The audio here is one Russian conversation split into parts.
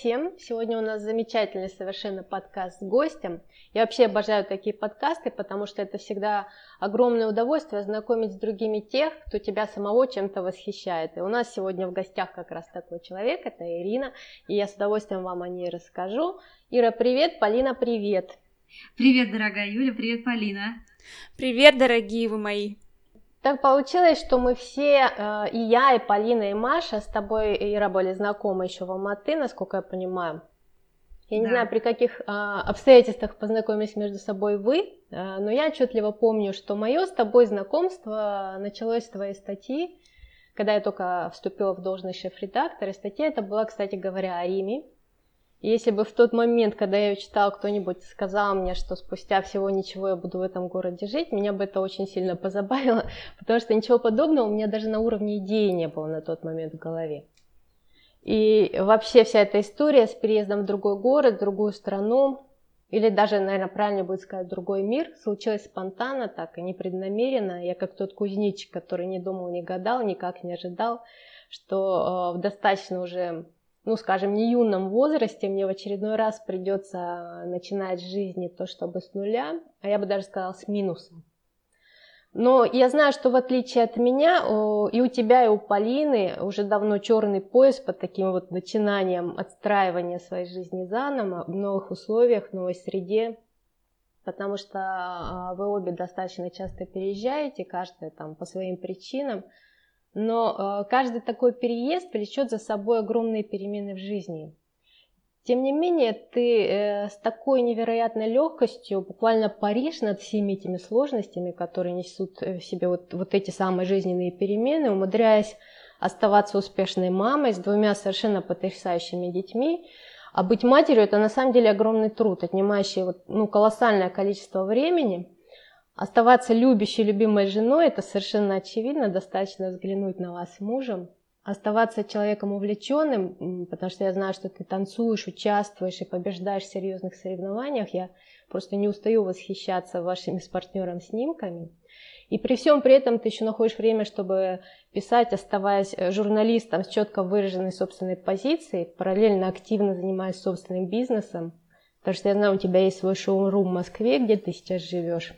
Всем! Сегодня у нас замечательный совершенно подкаст с гостем. Я вообще обожаю такие подкасты, потому что это всегда огромное удовольствие знакомить с другими тех, кто тебя самого чем-то восхищает. И у нас сегодня в гостях как раз такой человек, это Ирина, и я с удовольствием вам о ней расскажу. Ира, привет! Полина, привет! Привет, дорогая Юля, привет, Полина! Привет, дорогие вы мои! Так получилось, что мы все, э, и я, и Полина, и Маша, с тобой, Ира, были знакомы еще в Алматы, насколько я понимаю. Я не да. знаю, при каких а, обстоятельствах познакомились между собой вы, а, но я отчетливо помню, что мое с тобой знакомство началось с твоей статьи, когда я только вступила в должность шеф-редактора. Статья это была, кстати говоря, о Риме. Если бы в тот момент, когда я читала, кто-нибудь сказал мне, что спустя всего ничего я буду в этом городе жить, меня бы это очень сильно позабавило, потому что ничего подобного у меня даже на уровне идеи не было на тот момент в голове. И вообще вся эта история с переездом в другой город, в другую страну, или даже, наверное, правильно будет сказать, другой мир, случилось спонтанно, так и непреднамеренно. Я как тот кузнечик, который не думал, не гадал, никак не ожидал, что э, в достаточно уже ну, скажем, не юном возрасте мне в очередной раз придется начинать жизни то, чтобы с нуля, а я бы даже сказала с минусом. Но я знаю, что в отличие от меня, и у тебя, и у Полины уже давно черный пояс под таким вот начинанием отстраивания своей жизни заново, в новых условиях, в новой среде, потому что а, вы обе достаточно часто переезжаете, каждая там по своим причинам, но э, каждый такой переезд влечет за собой огромные перемены в жизни. Тем не менее, ты э, с такой невероятной легкостью буквально паришь над всеми этими сложностями, которые несут в себе вот, вот эти самые жизненные перемены, умудряясь оставаться успешной мамой с двумя совершенно потрясающими детьми. А быть матерью – это на самом деле огромный труд, отнимающий вот, ну, колоссальное количество времени – Оставаться любящей, любимой женой – это совершенно очевидно, достаточно взглянуть на вас мужем. Оставаться человеком увлеченным, потому что я знаю, что ты танцуешь, участвуешь и побеждаешь в серьезных соревнованиях. Я просто не устаю восхищаться вашими с партнером снимками. И при всем при этом ты еще находишь время, чтобы писать, оставаясь журналистом с четко выраженной собственной позицией, параллельно активно занимаясь собственным бизнесом. Потому что я знаю, у тебя есть свой шоу-рум в Москве, где ты сейчас живешь.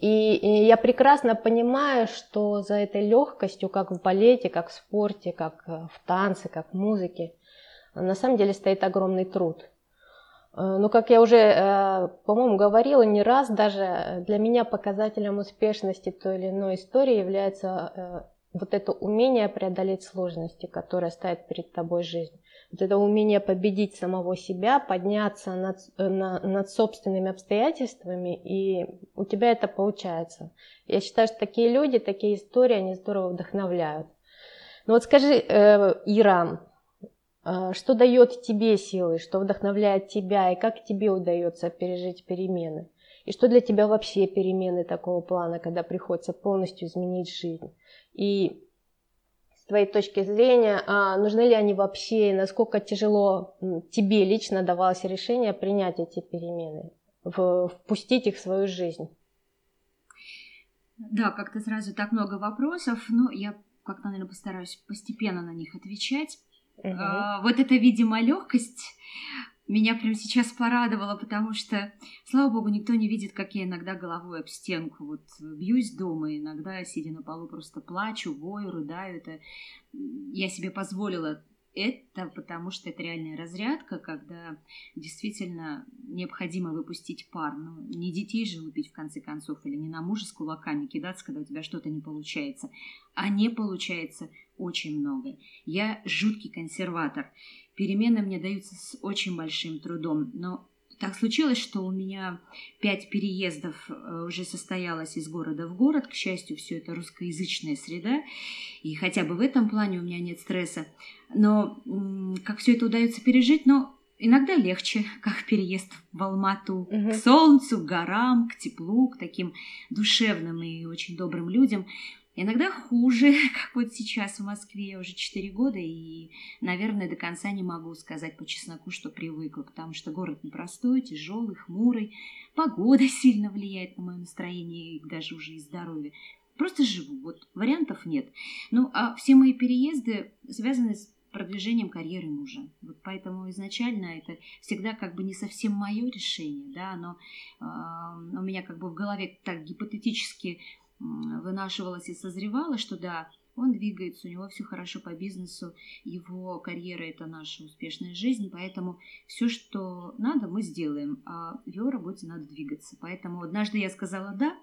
И, я прекрасно понимаю, что за этой легкостью, как в балете, как в спорте, как э, в танце, как в музыке, на самом деле стоит огромный труд. Э, но, как я уже, э, по-моему, говорила не раз, даже для меня показателем успешности той или иной истории является вот это умение преодолеть сложности, которые ставит перед тобой жизнь вот это умение победить самого себя, подняться над, э, на, над собственными обстоятельствами, и у тебя это получается. Я считаю, что такие люди, такие истории, они здорово вдохновляют. Ну вот скажи, э, Ира, э, что дает тебе силы, что вдохновляет тебя, и как тебе удается пережить перемены? И что для тебя вообще перемены такого плана, когда приходится полностью изменить жизнь? И твоей точки зрения, а нужны ли они вообще, и насколько тяжело тебе лично давалось решение принять эти перемены, впустить их в свою жизнь? Да, как-то сразу так много вопросов, но я как-то, наверное, постараюсь постепенно на них отвечать. Угу. А, вот эта, видимо, легкость меня прямо сейчас порадовало, потому что, слава богу, никто не видит, как я иногда головой об стенку вот бьюсь дома, иногда, сидя на полу, просто плачу, вою, рыдаю. Это я себе позволила это, потому что это реальная разрядка, когда действительно необходимо выпустить пар. Ну, не детей же лупить в конце концов, или не на мужа с кулаками кидаться, когда у тебя что-то не получается. А не получается очень много. Я жуткий консерватор. Перемены мне даются с очень большим трудом, но так случилось, что у меня пять переездов э, уже состоялось из города в город. К счастью, все это русскоязычная среда, и хотя бы в этом плане у меня нет стресса. Но как все это удается пережить, но иногда легче, как переезд в Алмату угу. к солнцу, к горам, к теплу, к таким душевным и очень добрым людям. Иногда хуже, как вот сейчас в Москве уже 4 года, и, наверное, до конца не могу сказать по чесноку, что привыкла, потому что город непростой, тяжелый, хмурый, погода сильно влияет на мое настроение и даже уже и здоровье. Просто живу, вот вариантов нет. Ну, а все мои переезды связаны с продвижением карьеры мужа. Вот поэтому изначально это всегда как бы не совсем мое решение, да, но э, у меня как бы в голове так гипотетически вынашивалось и созревало, что да, он двигается, у него все хорошо по бизнесу, его карьера это наша успешная жизнь, поэтому все, что надо, мы сделаем, а в его работе надо двигаться. Поэтому однажды я сказала да,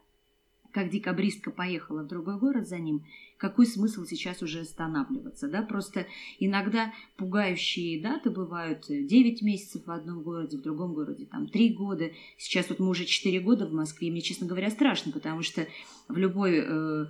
как декабристка поехала в другой город за ним, какой смысл сейчас уже останавливаться, да, просто иногда пугающие даты бывают. 9 месяцев в одном городе, в другом городе, там 3 года, сейчас вот мы уже 4 года в Москве, мне, честно говоря, страшно, потому что в любой э,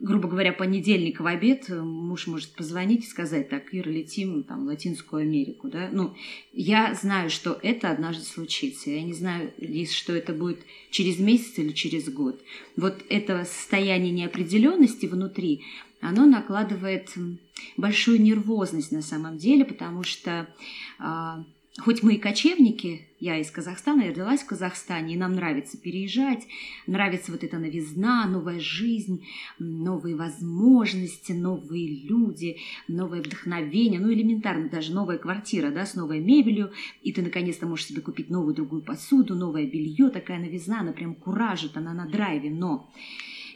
грубо говоря, понедельник в обед э, муж может позвонить и сказать, так, Ира, летим там, в Латинскую Америку, да, ну, я знаю, что это однажды случится, я не знаю, что это будет через месяц или через год. Вот это состояние неопределенности внутри, оно накладывает большую нервозность на самом деле, потому что а, Хоть мы и кочевники, я из Казахстана, я родилась в Казахстане, и нам нравится переезжать, нравится вот эта новизна, новая жизнь, новые возможности, новые люди, новое вдохновение, ну элементарно даже новая квартира, да, с новой мебелью, и ты наконец-то можешь себе купить новую другую посуду, новое белье, такая новизна, она прям куражит, она на драйве, но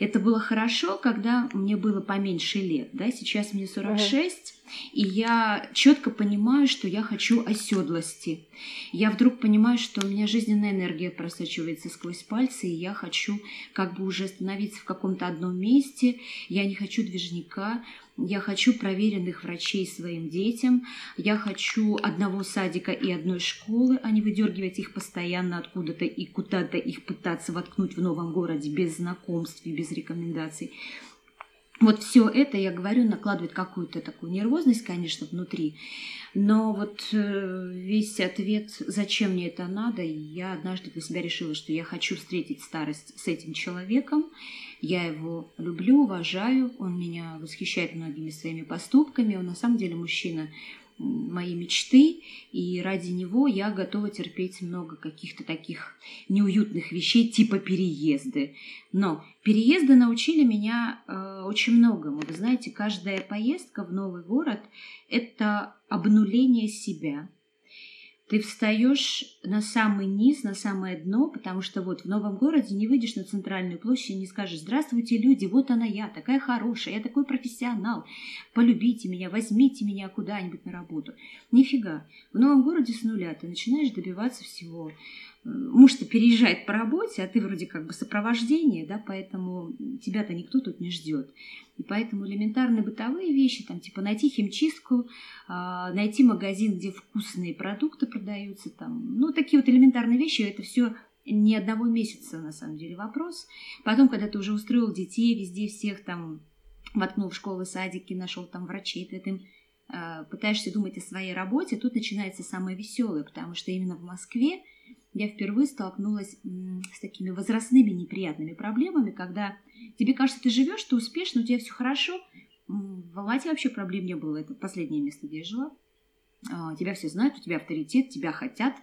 это было хорошо, когда мне было поменьше лет, да, сейчас мне 46, и я четко понимаю, что я хочу оседлости. Я вдруг понимаю, что у меня жизненная энергия просачивается сквозь пальцы, и я хочу как бы уже остановиться в каком-то одном месте. Я не хочу движника, я хочу проверенных врачей своим детям. Я хочу одного садика и одной школы, а не выдергивать их постоянно откуда-то и куда-то их пытаться воткнуть в новом городе без знакомств и без рекомендаций. Вот все это, я говорю, накладывает какую-то такую нервозность, конечно, внутри. Но вот э, весь ответ, зачем мне это надо, я однажды для себя решила, что я хочу встретить старость с этим человеком. Я его люблю, уважаю, он меня восхищает многими своими поступками. Он на самом деле мужчина мои мечты, и ради него я готова терпеть много каких-то таких неуютных вещей, типа переезды. Но переезды научили меня э, очень многому. Вы знаете, каждая поездка в новый город – это обнуление себя – ты встаешь на самый низ, на самое дно, потому что вот в новом городе не выйдешь на центральную площадь и не скажешь «Здравствуйте, люди, вот она я, такая хорошая, я такой профессионал, полюбите меня, возьмите меня куда-нибудь на работу». Нифига. В новом городе с нуля ты начинаешь добиваться всего муж-то переезжает по работе, а ты вроде как бы сопровождение, да, поэтому тебя-то никто тут не ждет. И поэтому элементарные бытовые вещи, там, типа найти химчистку, а, найти магазин, где вкусные продукты продаются, там, ну, такие вот элементарные вещи, это все не одного месяца, на самом деле, вопрос. Потом, когда ты уже устроил детей везде, всех там, воткнул в школы, садики, нашел там врачей, ты им а, пытаешься думать о своей работе, тут начинается самое веселое, потому что именно в Москве я впервые столкнулась с такими возрастными неприятными проблемами, когда тебе кажется, ты живешь, ты успешно, у тебя все хорошо. В Алмате вообще проблем не было. Это последнее место, где я жила. А, тебя все знают, у тебя авторитет, тебя хотят,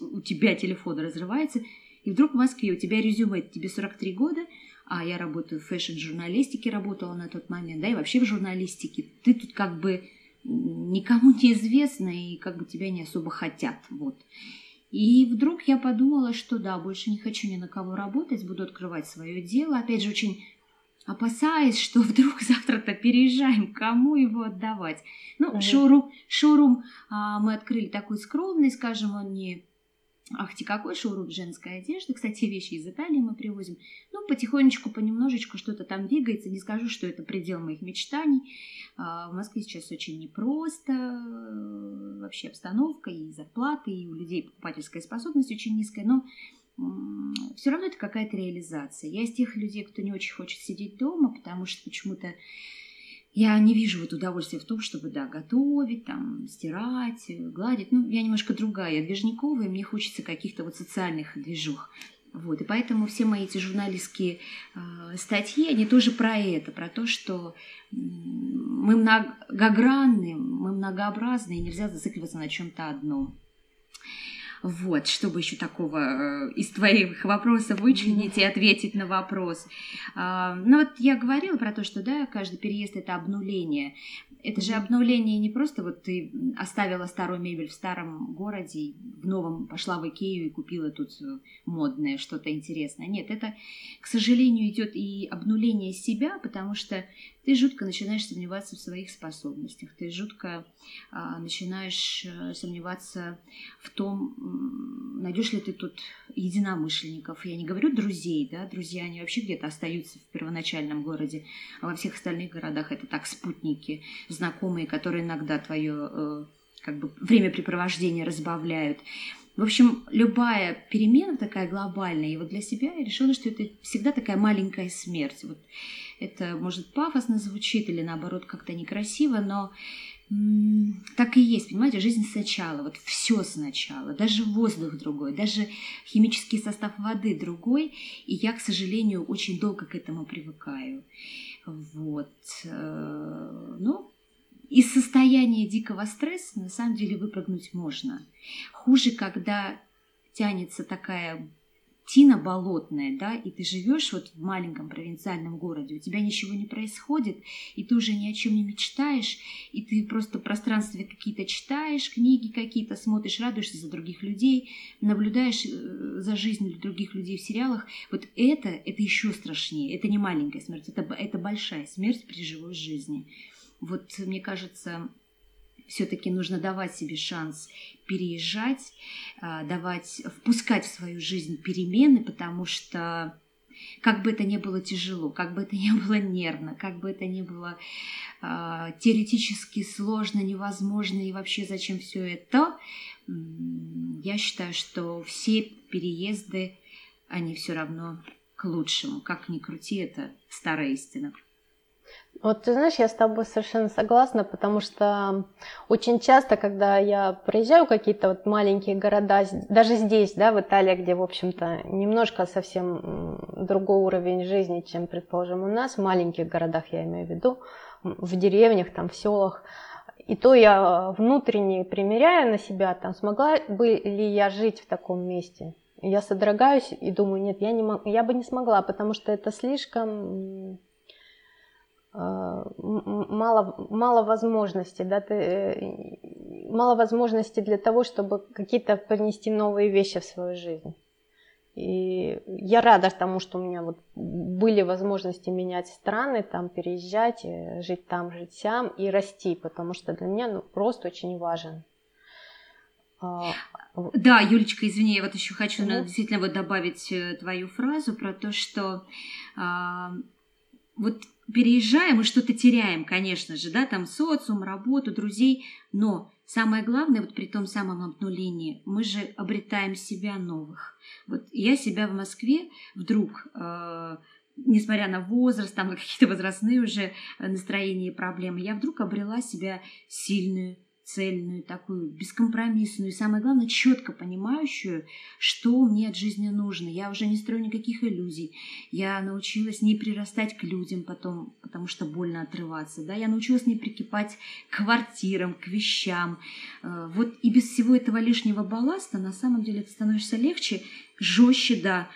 у тебя телефон разрывается. И вдруг в Москве у тебя резюме, тебе 43 года, а я работаю в фэшн-журналистике, работала на тот момент, да, и вообще в журналистике. Ты тут как бы никому не известна, и как бы тебя не особо хотят, вот. И вдруг я подумала, что да, больше не хочу ни на кого работать, буду открывать свое дело. Опять же, очень опасаясь, что вдруг завтра-то переезжаем, кому его отдавать. Ну, угу. шоурум, шоурум а, мы открыли такой скромный, скажем, он не Ахти какой шоурум женской одежды. Кстати, вещи из Италии мы привозим. Ну, потихонечку, понемножечку что-то там двигается. Не скажу, что это предел моих мечтаний. А, в Москве сейчас очень непросто. Вообще обстановка и зарплаты, и у людей покупательская способность очень низкая. Но все равно это какая-то реализация. Я из тех людей, кто не очень хочет сидеть дома, потому что почему-то я не вижу вот удовольствия в том, чтобы, да, готовить, там, стирать, гладить. Ну, я немножко другая, я движниковая, мне хочется каких-то вот социальных движух. Вот, и поэтому все мои эти журналистские э, статьи, они тоже про это, про то, что мы многогранны, мы многообразны, и нельзя зацикливаться на чем-то одном. Вот, чтобы еще такого э, из твоих вопросов вычленить и ответить на вопрос. А, ну вот я говорила про то, что да, каждый переезд это обнуление. это же обновление не просто вот ты оставила старую мебель в старом городе, в новом пошла в Икею и купила тут э, модное что-то интересное. Нет, это, к сожалению, идет и обнуление себя, потому что ты жутко начинаешь сомневаться в своих способностях, ты жутко а, начинаешь а, сомневаться в том, найдешь ли ты тут единомышленников. Я не говорю друзей, да, друзья, они вообще где-то остаются в первоначальном городе, а во всех остальных городах это так спутники, знакомые, которые иногда твое э, как бы времяпрепровождение разбавляют. В общем, любая перемена такая глобальная, и вот для себя я решила, что это всегда такая маленькая смерть. Вот это, может, пафосно звучит или, наоборот, как-то некрасиво, но так и есть, понимаете, жизнь сначала, вот все сначала, даже воздух другой, даже химический состав воды другой, и я, к сожалению, очень долго к этому привыкаю. Вот. Э, ну, из состояния дикого стресса на самом деле выпрыгнуть можно. Хуже, когда тянется такая тина болотная, да, и ты живешь вот в маленьком провинциальном городе, у тебя ничего не происходит, и ты уже ни о чем не мечтаешь, и ты просто в пространстве какие-то читаешь, книги какие-то смотришь, радуешься за других людей, наблюдаешь э, за жизнью других людей в сериалах. Вот это, это еще страшнее. Это не маленькая смерть, это, это большая смерть при живой жизни. Вот мне кажется, все-таки нужно давать себе шанс переезжать, а, давать, впускать в свою жизнь перемены, потому что как бы это ни было тяжело, как бы это ни было нервно, как бы это ни было э, теоретически сложно, невозможно и вообще зачем все это, я считаю, что все переезды, они все равно к лучшему. Как ни крути, это старая истина. Вот ты знаешь, я с тобой совершенно согласна, потому что очень часто, когда я проезжаю какие-то вот маленькие города, даже здесь, да, в Италии, где, в общем-то, немножко совсем другой уровень жизни, чем, предположим, у нас, в маленьких городах я имею в виду, в деревнях, там, в селах, и то я внутренне примеряю на себя, там, смогла бы ли я жить в таком месте. Я содрогаюсь и думаю, нет, я, не, я бы не смогла, потому что это слишком мало, мало возможностей, да, ты, э, мало возможностей для того, чтобы какие-то принести новые вещи в свою жизнь. И я рада тому, что у меня вот были возможности менять страны, там переезжать, э, жить там, жить сям и расти, потому что для меня ну, просто очень важен. А, да, Юлечка, извини, я вот еще хочу угу. действительно вот добавить твою фразу про то, что а, вот переезжаем, мы что-то теряем, конечно же, да, там социум, работу, друзей, но самое главное, вот при том самом обнулении, мы же обретаем себя новых. Вот я себя в Москве вдруг, э, несмотря на возраст, там какие-то возрастные уже настроения и проблемы, я вдруг обрела себя сильную, цельную, такую бескомпромиссную и, самое главное, четко понимающую, что мне от жизни нужно. Я уже не строю никаких иллюзий. Я научилась не прирастать к людям потом, потому что больно отрываться. Да? Я научилась не прикипать к квартирам, к вещам. Э, вот и без всего этого лишнего балласта на самом деле ты становишься легче, жестче, да,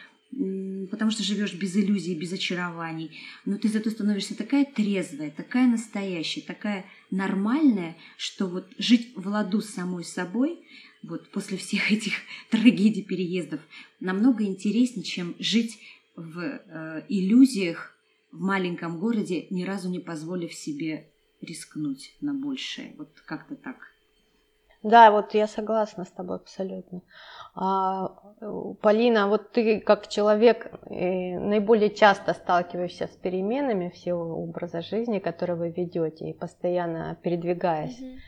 потому что живешь без иллюзий, без очарований, но ты зато становишься такая трезвая, такая настоящая, такая нормальная, что вот жить в ладу с самой собой, вот после всех этих трагедий переездов, намного интереснее, чем жить в э, иллюзиях в маленьком городе, ни разу не позволив себе рискнуть на большее. Вот как-то так. Да, вот я согласна с тобой абсолютно. А, Полина, вот ты как человек э, наиболее часто сталкиваешься с переменами всего образа жизни, который вы ведете, и постоянно передвигаясь. Mm-hmm.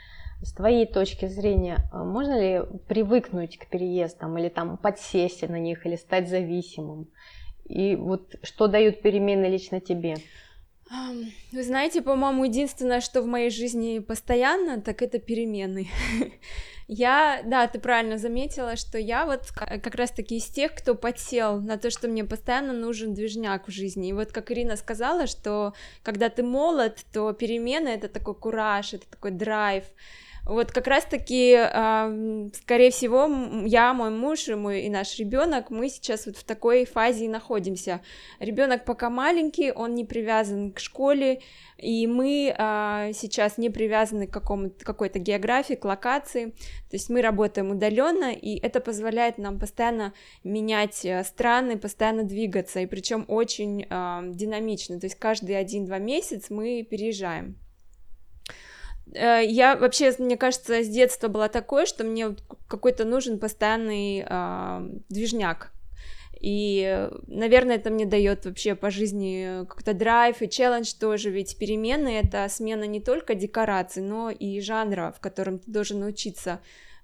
С твоей точки зрения, а можно ли привыкнуть к переездам или там подсесть на них, или стать зависимым? И вот что дают перемены лично тебе? Вы знаете, по-моему, единственное, что в моей жизни постоянно, так это перемены. Я, да, ты правильно заметила, что я вот как раз-таки из тех, кто подсел на то, что мне постоянно нужен движняк в жизни. И вот как Ирина сказала, что когда ты молод, то перемены — это такой кураж, это такой драйв, вот как раз-таки, скорее всего, я, мой муж и мой и наш ребенок, мы сейчас вот в такой фазе и находимся. Ребенок пока маленький, он не привязан к школе, и мы а, сейчас не привязаны к какому-то какой-то географии, к локации. То есть мы работаем удаленно, и это позволяет нам постоянно менять э, страны, постоянно двигаться, и причем очень динамично. То есть каждые один-два месяца мы переезжаем. Э, я вообще, мне кажется, с детства была такой, что мне какой-то нужен постоянный э, движняк. И, наверное, это мне дает вообще по жизни как-то драйв и челлендж тоже, ведь перемены — это смена не только декораций, но и жанра, в котором ты должен научиться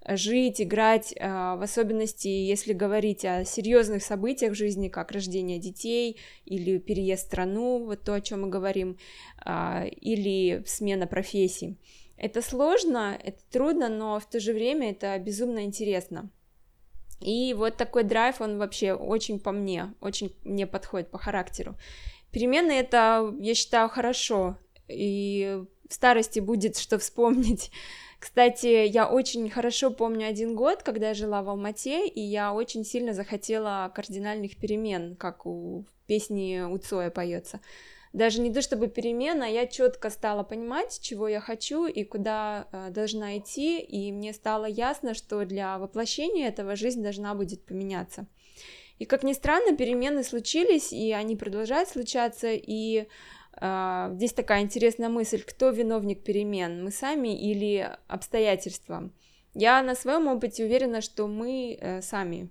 жить, играть, а, в особенности, если говорить о серьезных событиях в жизни, как рождение детей или переезд в страну, вот то, о чем мы говорим, а, или смена профессий. Это сложно, это трудно, но в то же время это безумно интересно. И вот такой драйв, он вообще очень по мне, очень мне подходит по характеру. Перемены это, я считаю, хорошо, и в старости будет что вспомнить. Кстати, я очень хорошо помню один год, когда я жила в Алмате, и я очень сильно захотела кардинальных перемен, как у песни у Цоя поется. Даже не то чтобы перемена, я четко стала понимать, чего я хочу и куда э, должна идти, и мне стало ясно, что для воплощения этого жизнь должна будет поменяться. И как ни странно, перемены случились, и они продолжают случаться, и здесь такая интересная мысль, кто виновник перемен, мы сами или обстоятельства. Я на своем опыте уверена, что мы uh, сами.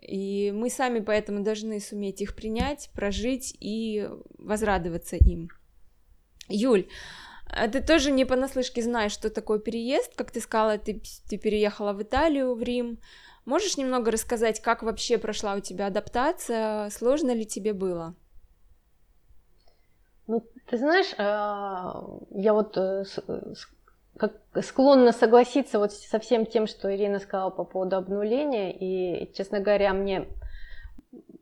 И мы сами поэтому должны суметь их принять, прожить и возрадоваться им. Юль, а ты тоже не понаслышке знаешь, что такое переезд. Как ты сказала, ты, ты переехала в Италию, в Рим. Можешь немного рассказать, как вообще прошла у тебя адаптация? Сложно ли тебе было? Ты знаешь, а, я вот э, склонна согласиться вот со всем тем, что Ирина сказала по поводу обнуления. И, честно говоря, мне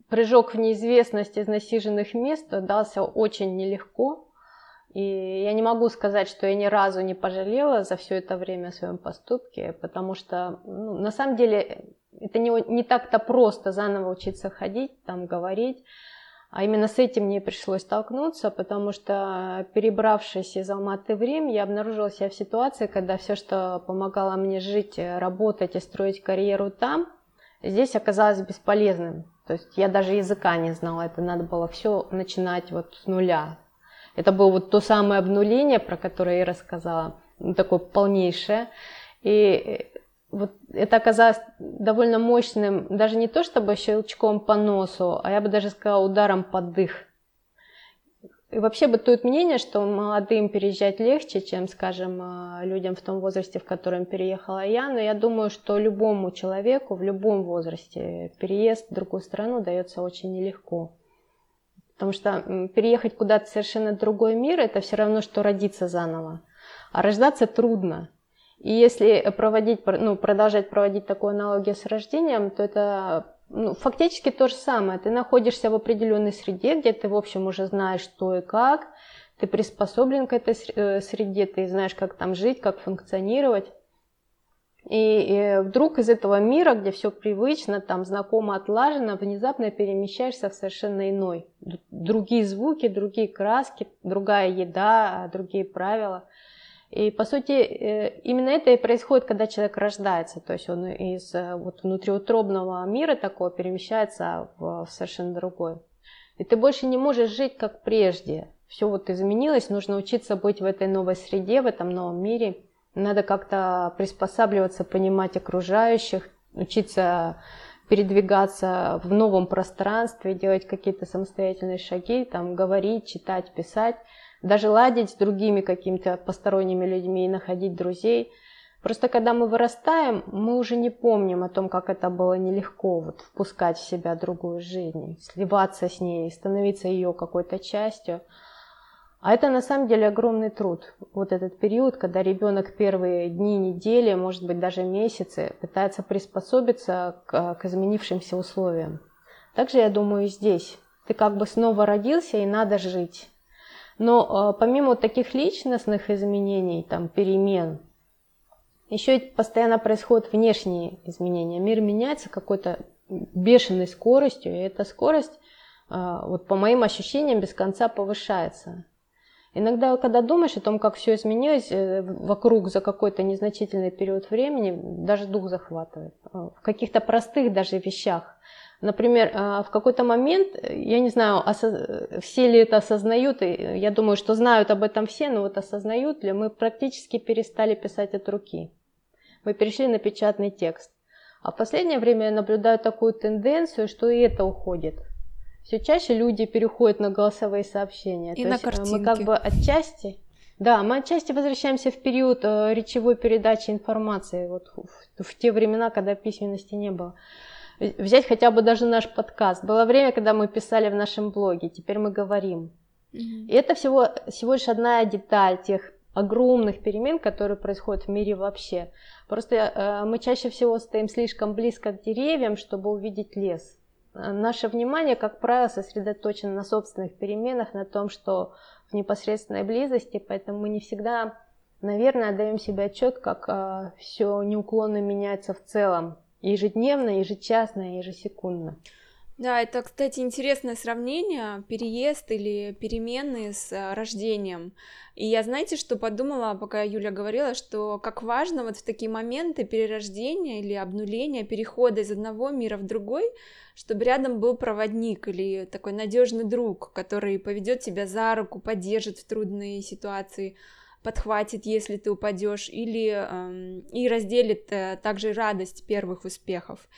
прыжок в неизвестность из насиженных мест дался очень нелегко. И я не могу сказать, что я ни разу не пожалела за все это время о своем поступке, потому что ну, на самом деле это не, не так-то просто заново учиться ходить, там говорить. А именно с этим мне пришлось столкнуться, потому что, перебравшись из Алматы в Рим, я обнаружила себя в ситуации, когда все, что помогало мне жить, работать и строить карьеру там, здесь оказалось бесполезным. То есть я даже языка не знала, это надо было все начинать вот с нуля. Это было вот то самое обнуление, про которое я рассказала, ну, такое полнейшее. И вот это оказалось довольно мощным, даже не то чтобы щелчком по носу, а я бы даже сказала ударом под дых. И вообще бытует мнение, что молодым переезжать легче, чем, скажем, а, людям в том возрасте, в котором переехала я. Но я думаю, что любому человеку в любом возрасте переезд в другую страну дается очень нелегко. Потому что переехать куда-то совершенно другой мир, это все равно, что родиться заново. А рождаться трудно. И если проводить, ну, продолжать проводить такую аналогию с рождением, то это ну, фактически то же самое. Ты находишься в определенной среде, где ты, в общем, уже знаешь, что и как, ты приспособлен к этой э, среде, ты знаешь, как там жить, как функционировать. И, и вдруг из этого мира, где все привычно, там знакомо, отлажено, внезапно перемещаешься в совершенно иной. Другие звуки, другие краски, другая еда, другие правила – и, по сути, э, именно это и происходит, когда человек рождается. То есть он из э, вот, внутриутробного мира такого перемещается в совершенно другой. И ты больше не можешь жить, как прежде. Все вот изменилось, нужно учиться быть в этой новой среде, в этом новом мире. Надо как-то приспосабливаться, понимать окружающих, учиться передвигаться в новом пространстве, делать какие-то самостоятельные шаги, там, говорить, читать, писать даже ладить с другими какими-то посторонними людьми и находить друзей. Просто когда мы вырастаем, мы уже не помним о том, как это было нелегко вот, впускать в себя другую жизнь, сливаться с ней, становиться ее какой-то частью. А это на самом деле огромный труд. Вот этот период, когда ребенок первые дни, недели, может быть даже месяцы пытается приспособиться к, к изменившимся условиям. Также я думаю здесь. Ты как бы снова родился и надо жить. Но э, помимо таких личностных изменений, там, перемен, еще постоянно происходят внешние изменения. Мир меняется какой-то бешеной скоростью, и эта скорость, э, вот по моим ощущениям, без конца повышается. Иногда, когда думаешь о том, как все изменилось э, вокруг за какой-то незначительный период времени, даже дух захватывает. В каких-то простых даже вещах. Например, э, в какой-то момент, я не знаю, все ли это осознают, я думаю, что знают об этом все, но вот осознают ли, мы практически перестали писать от руки. Мы перешли на печатный текст. А в последнее время я наблюдаю такую тенденцию, что и это уходит все чаще люди переходят на голосовые сообщения. И То на есть картинки. мы как бы отчасти, да, мы отчасти возвращаемся в период э, речевой передачи информации, вот в, в те времена, когда письменности не было. Взять хотя бы даже наш подкаст. Было время, когда мы писали в нашем блоге, теперь мы говорим. Mm-hmm. И это всего, всего лишь одна деталь тех огромных перемен, которые происходят в мире вообще. Просто э, мы чаще всего стоим слишком близко к деревьям, чтобы увидеть лес. Наше внимание, как правило, сосредоточено на собственных переменах, на том, что в непосредственной близости, поэтому мы не всегда, наверное, отдаем себе отчет, как э, все неуклонно меняется в целом, ежедневно, ежечасно, ежесекундно. Да, это, кстати, интересное сравнение, переезд или перемены с э, рождением. И я, знаете, что подумала, пока Юля говорила, что как важно вот в такие моменты перерождения или обнуления, перехода из одного мира в другой, чтобы рядом был проводник или такой надежный друг, который поведет тебя за руку, поддержит в трудные ситуации, подхватит, если ты упадешь, или э, и разделит э, также радость первых успехов.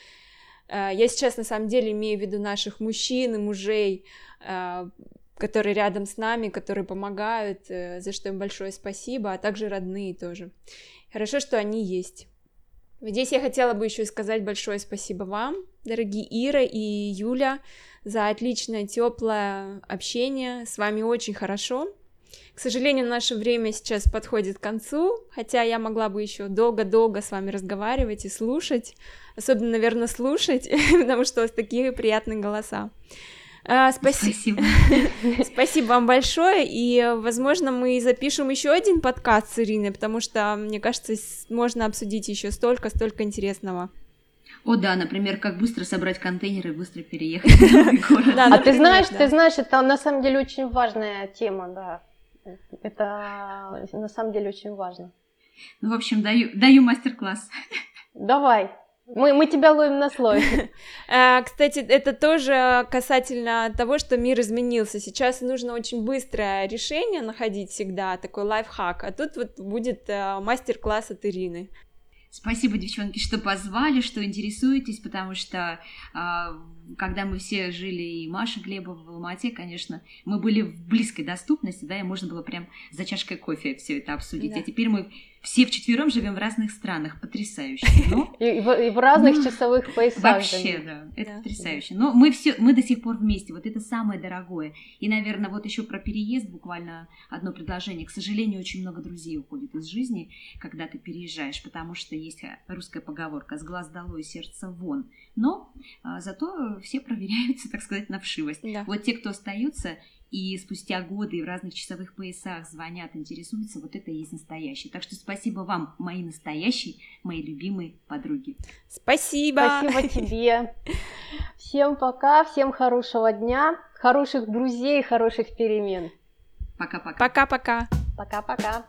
Э, я сейчас на самом деле имею в виду наших мужчин и мужей, э, которые рядом с нами, которые помогают, э, за что им большое спасибо, а также родные тоже. Хорошо, что они есть. Здесь я хотела бы еще сказать большое спасибо вам, дорогие Ира и Юля, за отличное, теплое общение. С вами очень хорошо. К сожалению, наше время сейчас подходит к концу, хотя я могла бы еще долго-долго с вами разговаривать и слушать, особенно, наверное, слушать, потому что у вас такие приятные голоса. А, спасибо. Спасибо вам большое. И, возможно, мы запишем еще один подкаст с Ириной, потому что, мне кажется, можно обсудить еще столько, столько интересного. О да, например, как быстро собрать контейнеры и быстро переехать в новый город. А ты знаешь, ты знаешь, это на самом деле очень важная тема, да. Это на самом деле очень важно. Ну, в общем, даю, даю мастер-класс. Давай. Мы, мы тебя ловим на слой. Э, кстати, это тоже касательно того, что мир изменился. Сейчас нужно очень быстрое решение находить всегда, такой лайфхак. А тут вот будет э, мастер-класс от Ирины. Спасибо, девчонки, что позвали, что интересуетесь, потому что а, когда мы все жили, и Маша Глебова в Алмате, конечно, мы были в близкой доступности, да, и можно было прям за чашкой кофе все это обсудить. Да. А теперь мы все вчетвером живем в разных странах, потрясающе. Но... И, в, и в разных ну, часовых поясах. Вообще, да, это да. потрясающе. Но мы все, мы до сих пор вместе, вот это самое дорогое. И, наверное, вот еще про переезд буквально одно предложение. К сожалению, очень много друзей уходит из жизни, когда ты переезжаешь, потому что есть русская поговорка «с глаз долой, сердце вон». Но а, зато все проверяются, так сказать, на вшивость. Да. Вот те, кто остаются, и спустя годы в разных часовых поясах звонят, интересуются, вот это и есть настоящий. Так что спасибо вам, мои настоящие, мои любимые подруги. Спасибо. Спасибо тебе. Всем пока, всем хорошего дня, хороших друзей, хороших перемен. Пока-пока. Пока-пока. Пока-пока.